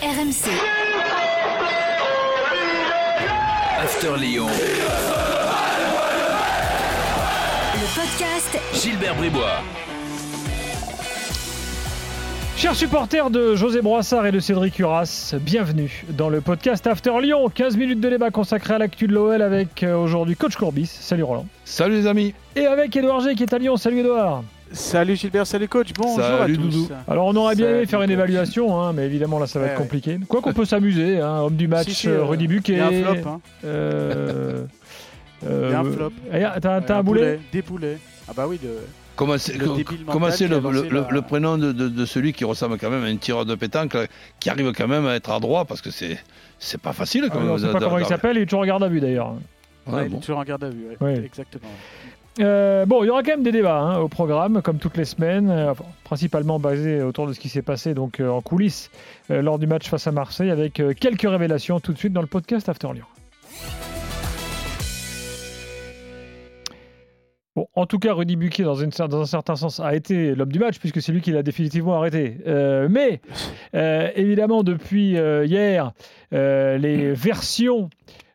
RMC. After Lyon. Le podcast Gilbert Bribois. Chers supporters de José Broissard et de Cédric Uras, bienvenue dans le podcast After Lyon. 15 minutes de débat consacré à l'actu de l'OL avec euh, aujourd'hui Coach Courbis. Salut Roland. Salut les amis. Et avec Edouard G qui est à Lyon. Salut Edouard. Salut Gilbert, salut coach, bonjour Salut à tous. Doudou. Alors on aurait bien aimé faire une évaluation, hein, mais évidemment là ça va Ouais, être ouais. compliqué. Quoi qu'on peut s'amuser, hein, homme du match, Si, si, euh, euh, Rudy Buquet. Il y a un flop, hein. euh, Il y a un flop. et, ah, T'as t'as un Un boulet Des boulets. Ah bah oui, le... Comment c'est Le la- prénom de, de- de celui qui ressemble quand même à un tireur de pétanque qui arrive quand même à être à droit parce que c'est c'est pas facile Ah, quand On même. ne sait pas de- comment il de- s'appelle, il est toujours en garde à vue d'ailleurs. Ouais, Ouais, il est toujours en garde à vue. ouais. Ouais. Exactement. Euh, bon, il y aura quand même des débats hein, au programme, comme toutes les semaines, euh, principalement basés autour de ce qui s'est passé donc euh, en coulisses lors du match face à Marseille, avec quelques révélations tout de suite dans le podcast After Lyon. Bon, en tout cas, Rudy Buquet, dans, un certain sens, a été l'homme du match, puisque c'est lui qui l'a définitivement arrêté. Mais, évidemment, depuis hier, les versions,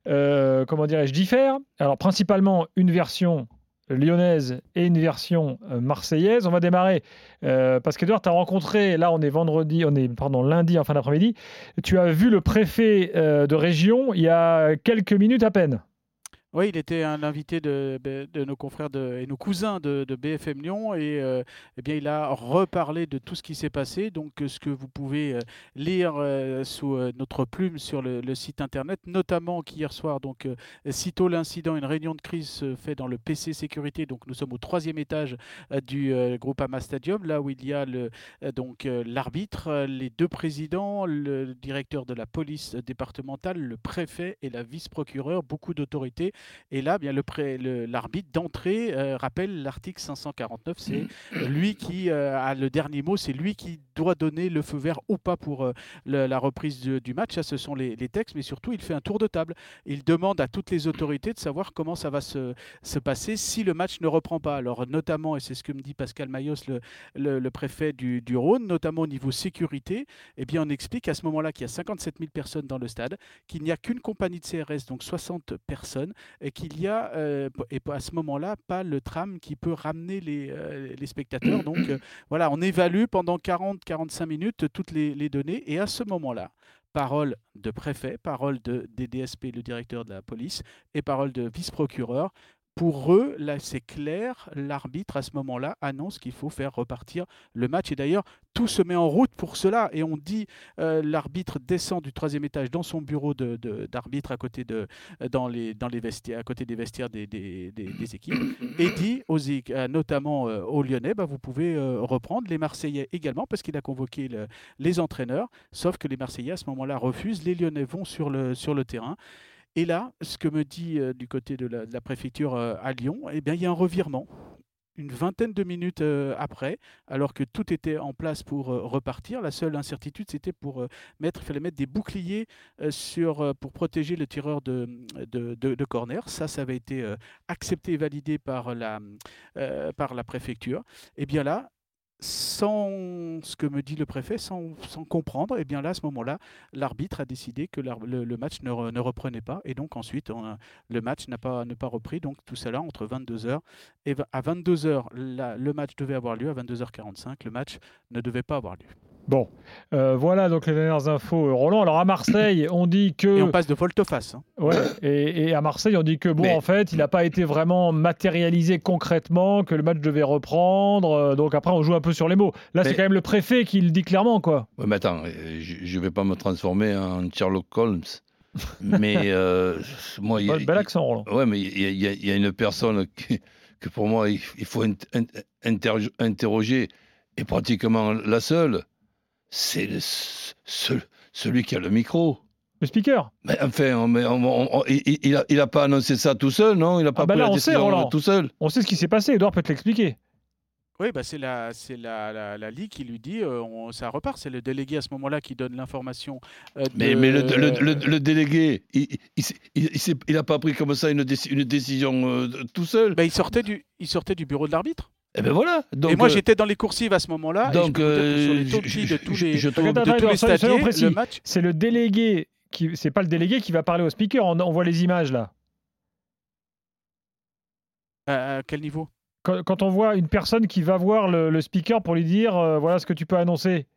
comment dirais-je, diffèrent. Alors, principalement, une version lyonnaise et une version euh, marseillaise. On va démarrer euh, parce qu'Edouard, tu as rencontré, là on est vendredi, on est pardon, lundi en fin d'après-midi, tu as vu le préfet euh, de région il y a quelques minutes à peine. Oui, il était un invité de, nos confrères de, et nos cousins de, BFM Lyon et euh, eh bien, il a reparlé de tout ce qui s'est passé. Donc, ce que vous pouvez euh, lire euh, sous notre plume sur le, site internet, notamment qu'hier soir, donc, sitôt l'incident, une réunion de crise se fait dans le PC Sécurité. Donc, nous sommes au troisième étage du groupe Ama Stadium, là où il y a le, donc l'arbitre, les deux présidents, le directeur de la police départementale, le préfet et la vice-procureure, beaucoup d'autorités. Et là, bien le- l'arbitre d'entrée euh, rappelle l'article 549. C'est lui qui euh, a le dernier mot. C'est lui qui doit donner le feu vert ou pas pour euh, le- la reprise du, du match. Ça, ce sont les, les textes. Mais surtout, il fait un tour de table. Il demande à toutes les autorités de savoir comment ça va se, se passer si le match ne reprend pas. Alors, notamment, et c'est ce que me dit Pascal Mayos, le, préfet du, du Rhône, notamment au niveau sécurité, eh bien, on explique à ce moment-là qu'il y a 57 000 personnes dans le stade, qu'il n'y a qu'une compagnie de CRS, donc 60 personnes, qu'il y a, euh, et à ce moment-là, pas le tram qui peut ramener les, euh, les spectateurs. Donc, euh, voilà, on évalue pendant 40-45 minutes toutes les, les données, et à ce moment-là, parole de préfet, parole de DDSP, le directeur de la police, et parole de vice-procureur. Pour eux, là, c'est clair, l'arbitre, à ce moment-là, annonce qu'il faut faire repartir le match. Et d'ailleurs, tout se met en route pour cela. Et on dit, euh, l'arbitre descend du troisième étage dans son bureau d'arbitre à côté des vestiaires des, équipes, et dit aux, euh, notamment euh, aux Lyonnais, bah, vous pouvez reprendre, les Marseillais également, parce qu'il a convoqué le- les entraîneurs, sauf que les Marseillais à ce moment-là refusent, les Lyonnais vont sur le terrain. Et là, ce que me dit euh, du côté de la, préfecture euh, à Lyon, eh bien, il y a un revirement. Une vingtaine de minutes euh, après, alors que tout était en place pour repartir, la seule incertitude c'était pour mettre, il fallait mettre des boucliers sur, pour protéger le tireur de, corner. Ça, ça avait été accepté et validé par la, par la préfecture. Et bien là, sans ce que me dit le préfet, sans, comprendre, et bien là, à ce moment-là, l'arbitre a décidé que le, match ne, re- ne reprenait pas. Et donc ensuite, le match n'a pas, pas repris. Donc tout cela entre 22h et à 22h, la- le match devait avoir lieu. À 22h45, le match ne devait pas avoir lieu. Bon, euh, voilà donc les dernières infos. euh, Roland, alors à Marseille, on dit que... Et on passe de volte-face. hein. Ouais, et, et à Marseille, on dit que bon, Mais- en fait, il n'a pas été vraiment matérialisé concrètement, que le match devait reprendre. euh, donc après, on joue un peu sur les mots. Là, c'est quand même le préfet qui le dit clairement, quoi. Ouais, mais attends, je ne vais pas me transformer en Sherlock Holmes. mais euh, moi, il y a- Bel, accent, Roland. Ouais, mais il y, a- y y une personne qui- que pour moi, il, il faut int- int- interro- interroger, et pratiquement la seule, c'est le- ce- celui qui a le micro. Le speaker. Mais enfin, on- mais on- on- on- il- il n'a il a pas annoncé ça tout seul, non? Il n'a pas bah pris là, la on sait, décision Roland. tout seul. On sait ce qui s'est passé. Edouard peut te l'expliquer. Oui, bah c'est la, c'est la, la, la Ligue qui lui dit euh, on- ça repart. C'est le délégué à ce moment-là qui donne l'information. euh, Mais, de- mais le, le- le- le délégué, il n'a il, il, il pas pris comme ça une, déci- une décision euh, tout seul. Bah, il, sortait du, il sortait du bureau de l'arbitre. Eh ben voilà. Donc, et moi, euh, j'étais dans les coursives à ce moment-là. et je donc, que sur euh, les je- talkies de je- tous je- les, je de Attends, tous les attends, stadiers, le match. C'est le délégué qui. C'est pas le délégué qui va parler au speaker. On, on voit les images là. À, à quel niveau? Quand, quand on voit une personne qui va voir le, le speaker pour lui dire euh, voilà ce que tu peux annoncer.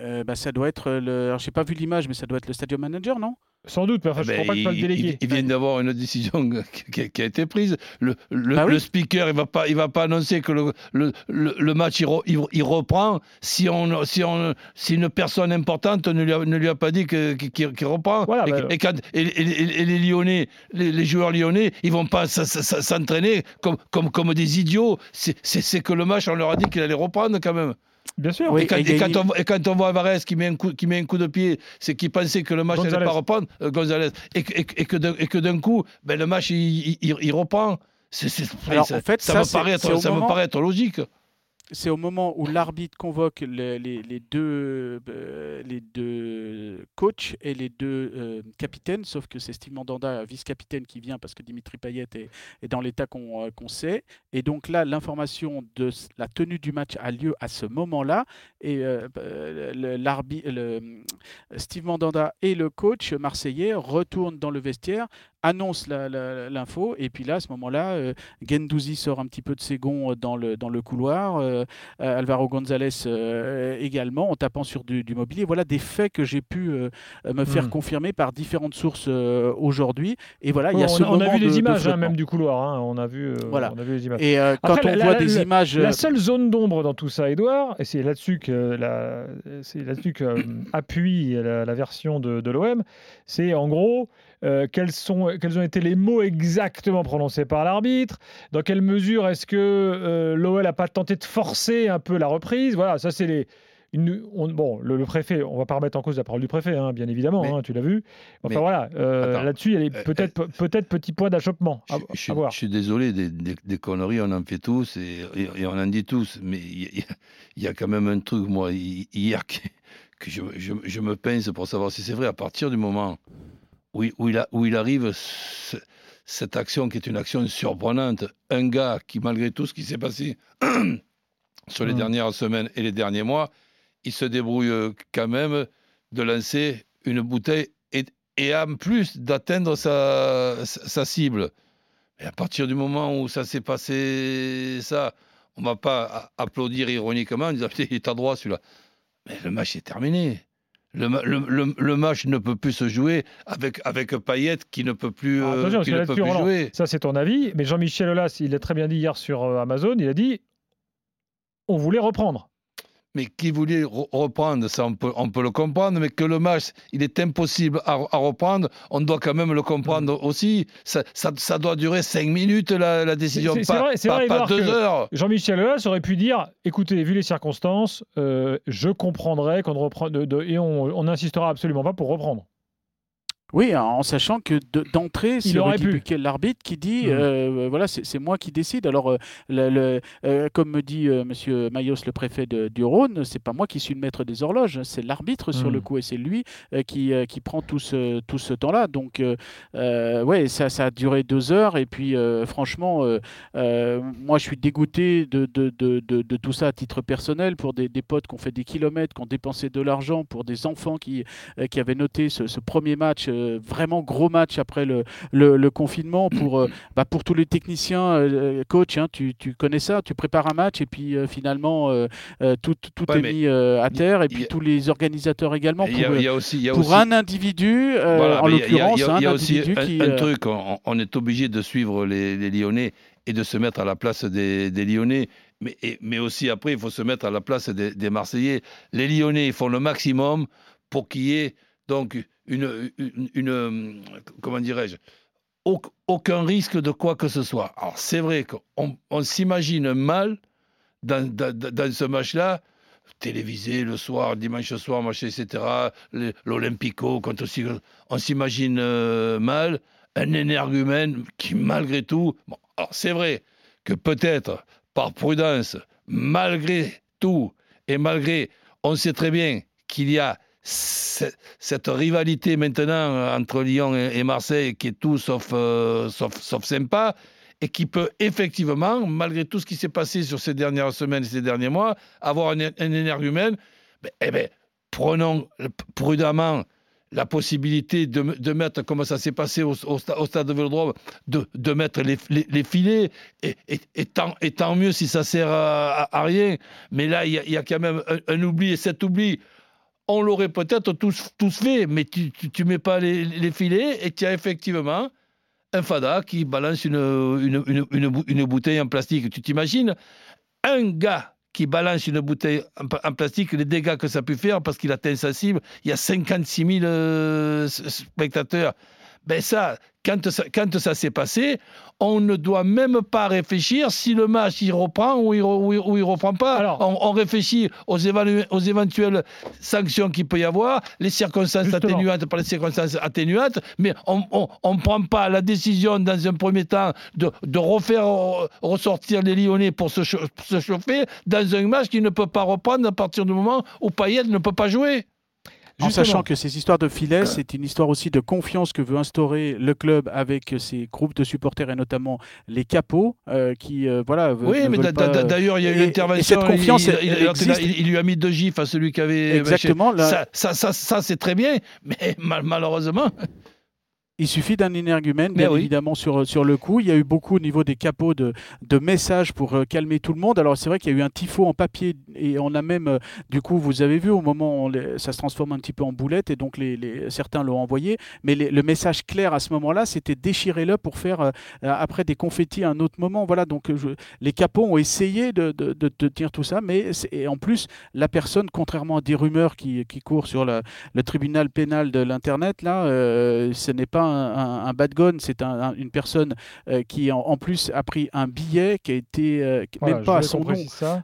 Euh, bah, Ça doit être le. Alors, j'ai pas vu l'image, mais ça doit être le stadium manager, non? Sans doute, mais enfin, je ne crois pas que le délégué. Il, il vient d'avoir une décision qui, a été prise. Le, le- Bah oui. speaker, il va pas, il va pas annoncer que le, le, le- le match il, re- il- il reprend si on, si on, si une personne importante ne lui a, ne lui a pas dit qu'il reprend. Voilà, et, bah, et quand- et- et- et- et les Lyonnais, les, les joueurs lyonnais, ils vont pas s'entraîner comme, comme, comme des idiots. C'est que le match, on leur a dit qu'il allait reprendre quand même. Bien sûr. Oui, Et quand, et et quand gagner- on, et quand on voit Alvarez qui met un coup, qui met un coup de pied, c'est qu'il pensait que le match n'allait pas reprendre, euh, Gonzalez, et, que- et que- et que d'un- coup, ben, le match, il, il- reprend. Alors, ça, en fait, ça ça, me paraît être, ça me paraît être logique. C'est au moment où l'arbitre convoque les, deux, euh, les deux coachs et les deux euh, capitaines, sauf que c'est Steve Mandanda, vice-capitaine, qui vient parce que Dimitri Payet est, dans l'état qu'on euh, qu'on sait. Et donc là, l'information de la tenue du match a lieu à ce moment-là. Et Steve Mandanda et le coach marseillais retournent dans le vestiaire annonce l'info et puis là à ce moment-là euh, Gendouzi sort un petit peu de ses gonds dans le, dans le couloir euh, euh, Alvaro González euh, également en tapant sur du, du mobilier voilà des faits que j'ai pu euh, me faire Hmm. confirmer par différentes sources euh, aujourd'hui et voilà il y a on, ce on a vu de- les images, hein, même du couloir. hein, On, a vu, euh, Voilà. on a vu les images. et euh, quand Après, on la- voit la- des la- images La seule zone d'ombre dans tout ça, Edouard, et c'est là-dessus que la- c'est là-dessus que euh, appuie la, la version de, de l'OM, c'est en gros euh, quels, sont, quels ont été les mots exactement prononcés par l'arbitre, dans quelle mesure est-ce que euh, l'OL n'a pas tenté de forcer un peu la reprise? Voilà, ça c'est les. une- on- bon, le, le préfet, on va pas remettre en cause la parole du préfet, hein, bien évidemment, Mais- hein, tu l'as vu. Enfin mais- voilà, euh, là-dessus, il y a Euh, peut-être peut-être petit point d'achoppement. Je, suis- voir. je suis désolé, des, des- des conneries, on en fait tous et, et- et on en dit tous. Mais il y, a- il y a quand même un truc, moi, hi- hier, que, je- je me pince pour savoir si c'est vrai. À partir du moment où, il- où il, a- où il arrive, ce- cette action qui est une action surprenante, un gars qui, malgré tout ce qui s'est passé sur les Mm. dernières semaines et les derniers mois, il se débrouille euh, quand même de lancer une bouteille et, et en plus d'atteindre sa, cible. Et à partir du moment où ça s'est passé, ça, on va pas applaudir ironiquement en disant il est à droit celui-là. Mais le match est terminé. Le, ma- le- le- le match ne peut plus se jouer avec, avec Payet qui ne peut plus, Alors, euh, attention, parce qui que ne là-dessus, peut plus Roland, jouer. Ça, c'est ton avis. Mais Jean-Michel Aulas, il l'a très bien dit hier sur euh, Amazon, il a dit on voulait reprendre. Mais qui voulait re- reprendre, ça on peut, on peut le comprendre, mais que le match, il est impossible à, à reprendre, on doit quand même le comprendre aussi. Ça, ça, ça doit durer cinq minutes, la, la décision, pas- vrai, pas Edouard, deux heures. Jean-Michel Aulas aurait pu dire écoutez, vu les circonstances, euh, je comprendrais qu'on reprend de, de- et on on n'insistera absolument pas pour reprendre. Oui, en sachant que de- d'entrée, c'est l'arbitre, qui dit Mhm. euh, voilà, c'est moi qui décide. Alors, euh, le- le- euh, comme me dit Monsieur Mayos, le préfet de- du Rhône, c'est pas moi qui suis le maître des horloges, c'est l'arbitre sur le coup, et c'est lui qui, qui prend tout ce, tout ce temps-là. Donc, ouais, ça, ça a duré deux heures, et puis franchement, moi, je suis dégoûté de, de, de, tout ça à titre personnel pour des, des potes qui ont fait des kilomètres, qui ont dépensé de l'argent, pour des enfants qui, qui avaient noté ce, ce premier match, vraiment gros match après le, le, le confinement, pour, euh, bah, pour tous les techniciens, euh, coach, hein, tu, tu connais ça, tu prépares un match et puis euh, finalement euh, euh, tout, tout Ouais, est mis euh, à terre, et puis a- tous les organisateurs également. Il y, a- pour, il y a aussi, il y a pour aussi- un individu, euh, Voilà, en l'occurrence, a, un aussi individu un, qui... un euh, truc, on, on est obligé de suivre les, les Lyonnais et de se mettre à la place des, des Lyonnais, mais, et- mais aussi après, il faut se mettre à la place des, des Marseillais. Les Lyonnais font le maximum pour qu'il y ait donc une, une, une- comment dirais-je, au- aucun risque de quoi que ce soit. Alors c'est vrai qu'on on s'imagine mal dans, dans- ce match-là, télévisé le soir, dimanche soir, machin, etc., l'Olympico, quand aussi, on s'imagine euh, mal un énergumène qui, malgré tout, bon, alors c'est vrai que peut-être par prudence, malgré tout, et malgré, on sait très bien qu'il y a cette rivalité maintenant entre Lyon et, Marseille qui est tout sauf, euh, sauf, sauf sympa, et qui peut effectivement, malgré tout ce qui s'est passé sur ces dernières semaines et ces derniers mois, avoir un, un énergumène. Ben, eh ben, prenons prudemment la possibilité de, de, mettre, comme ça s'est passé au, stade de Vélodrome, de, de mettre les, les, filets, et, tant, et, tant, mieux si ça sert à, rien. Mais là, il y, a quand même un, oubli, et cet oubli, on l'aurait peut-être tous, fait, mais tu ne mets pas les, filets, et tu as effectivement un fada qui balance une, bouteille en plastique. Tu t'imagines un gars qui balance une bouteille en, plastique, les dégâts que ça peut faire parce qu'il atteint sa cible, il y a 56 000 euh, spectateurs. Ben ça, quand ça, quand ça s'est passé, on ne doit même pas réfléchir si le match il reprend ou il, ou il, ou il reprend pas. Alors, on, on, réfléchit aux, aux, éventuelles sanctions qu'il peut y avoir, les circonstances justement. atténuantes par les circonstances atténuantes, mais on ne prend pas la décision dans un premier temps de, de refaire ressortir les Lyonnais pour se, se chauffer dans un match qui ne peut pas reprendre à partir du moment où Payet ne peut pas jouer. En sachant que ces histoires de filets, c'est une histoire aussi de confiance que veut instaurer le club avec ses groupes de supporters et notamment les capots euh, qui, euh, voilà. Oui, mais d'ailleurs, il y a eu une intervention. cette confiance, il, il, il, il, lui a mis deux gifs à celui qui avait. Exactement. Là... Ça, ça, ça, ça c'est très bien, mais malheureusement. Il suffit d'un énergumène, bien oui. évidemment, sur, sur le coup. Il y a eu beaucoup au niveau des capots de, de messages pour euh, calmer tout le monde. Alors, c'est vrai qu'il y a eu un tifo en papier et on a même, euh, du coup, vous avez vu, au moment où les, ça se transforme un petit peu en boulette et donc les, les certains l'ont envoyé. Mais les, le message clair à ce moment-là, c'était déchirez-le pour faire euh, après des confettis à un autre moment. Voilà, donc je, les capots ont essayé de, de, de, de tenir tout ça. Mais et en plus, la personne, contrairement à des rumeurs qui, qui courent sur la, le tribunal pénal de l'Internet, là, ce n'est pas un, un, bad gun, c'est un, un, une personne euh, qui en, en, plus a pris un billet qui a été euh, voilà, même pas à son nom.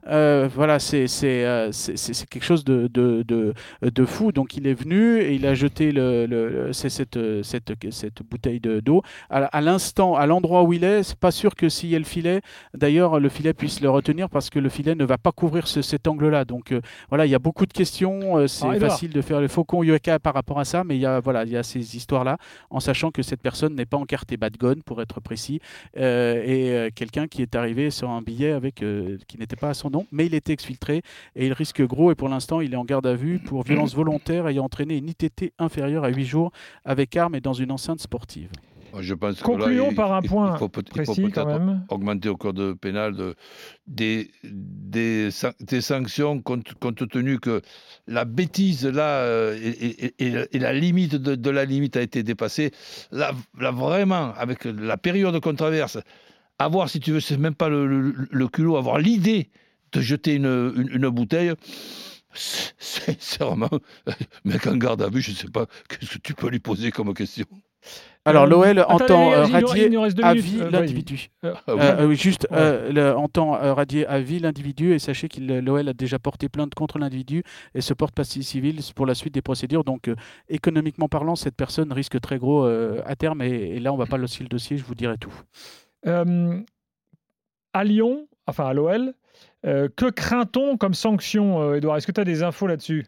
Euh, voilà, c'est c'est quelque chose de, de, de, de, fou. Donc il est venu et il a jeté le, le, cette, cette, cette bouteille d'eau à, à l'instant, à l'endroit où il est. C'est pas sûr que s'il y a le filet, d'ailleurs, le filet puisse le retenir parce que le filet ne va pas couvrir ce, cet angle-là. Donc voilà, il y a beaucoup de questions. C'est ah, facile de faire le faucon Yueka par rapport à ça, mais il y a voilà, il y a ces histoires-là en sachant que cette personne n'est pas encarté bad gun, pour être précis, euh, et euh, quelqu'un qui est arrivé sur un billet avec, euh, qui n'était pas à son nom, mais il était exfiltré et il risque gros. Et pour l'instant, il est en garde à vue pour violence volontaire ayant entraîné une ITT inférieure à 8 jours avec arme et dans une enceinte sportive. Je pense Concluons là, par un point il faut, précis il faut quand même. augmenter au code pénal de, des, des, des, sanctions compte, compte, tenu que la bêtise là euh, et, et, et, la limite de, de, la limite a été dépassée. Là, là, vraiment, avec la période de controverse, avoir, si tu veux, c'est même pas le, le, le culot, avoir l'idée de jeter une, une, une bouteille c'est vraiment mec en garde à vue, je ne sais pas qu'est-ce que tu peux lui poser comme question? Alors euh, l'OL entend euh, radier à vie euh, l'individu. Euh, oui. juste entend radier à vie l'individu et sachez que l'OL a déjà porté plainte contre l'individu et se porte partie civile pour la suite des procédures. Donc économiquement parlant, cette personne risque très gros à terme et, et, là on va pas lancer le dossier, je vous dirai tout. à Lyon, enfin à l'OL, que craint-on comme sanction, Edouard Est-ce que tu as des infos là-dessus?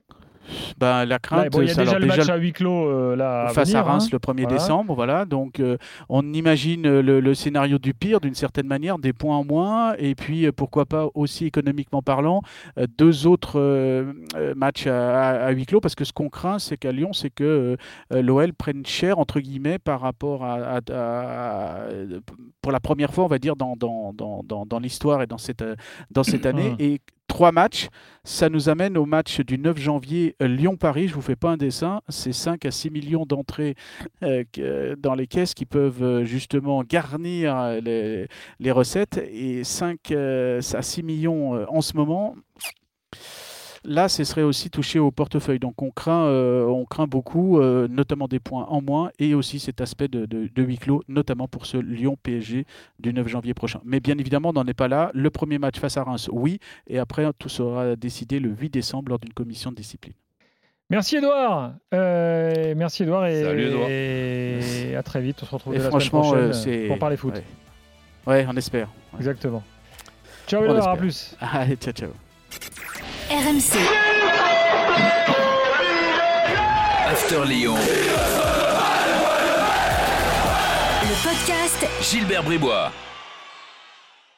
Ben, la crainte, ouais, bon, y a déjà le match déjà, à huis clos euh, là, face à, venir, à Reims hein. le 1er voilà. décembre. Voilà, donc euh, on imagine le, le, scénario du pire d'une certaine manière, des points en moins, et puis euh, pourquoi pas aussi économiquement parlant, euh, deux autres euh, matchs à, à, huis clos, parce que ce qu'on craint, c'est qu'à Lyon, c'est que l'OL prenne cher entre guillemets par rapport à, pour la première fois, on va dire dans dans, dans, dans, dans l'histoire et dans cette dans cette année, et trois matchs. Ça nous amène au match du 9 janvier Lyon-Paris. Je ne vous fais pas un dessin. C'est 5 à 6 millions d'entrées euh, dans les caisses qui peuvent euh, justement garnir les, les recettes. Et 5 euh, à 6 millions euh, en ce moment là, ce serait aussi touché au portefeuille. Donc on craint, euh, on craint beaucoup, euh, notamment des points en moins, et aussi cet aspect de, de, de huis clos, notamment pour ce Lyon-PSG du 9 janvier prochain. Mais bien évidemment, on n'en est pas là. Le premier match face à Reims, oui, et après, tout sera décidé le 8 décembre lors d'une commission de discipline. Merci Edouard. Euh, merci Edouard et, Salut Edouard. et à très vite. On se retrouve la semaine prochaine euh, pour parler foot. Ouais, ouais on espère. Ouais. Exactement. Ciao on Edouard, espère. à plus. Allez, ciao ciao. RMC. After Lyon. Le podcast Gilbert Bribois.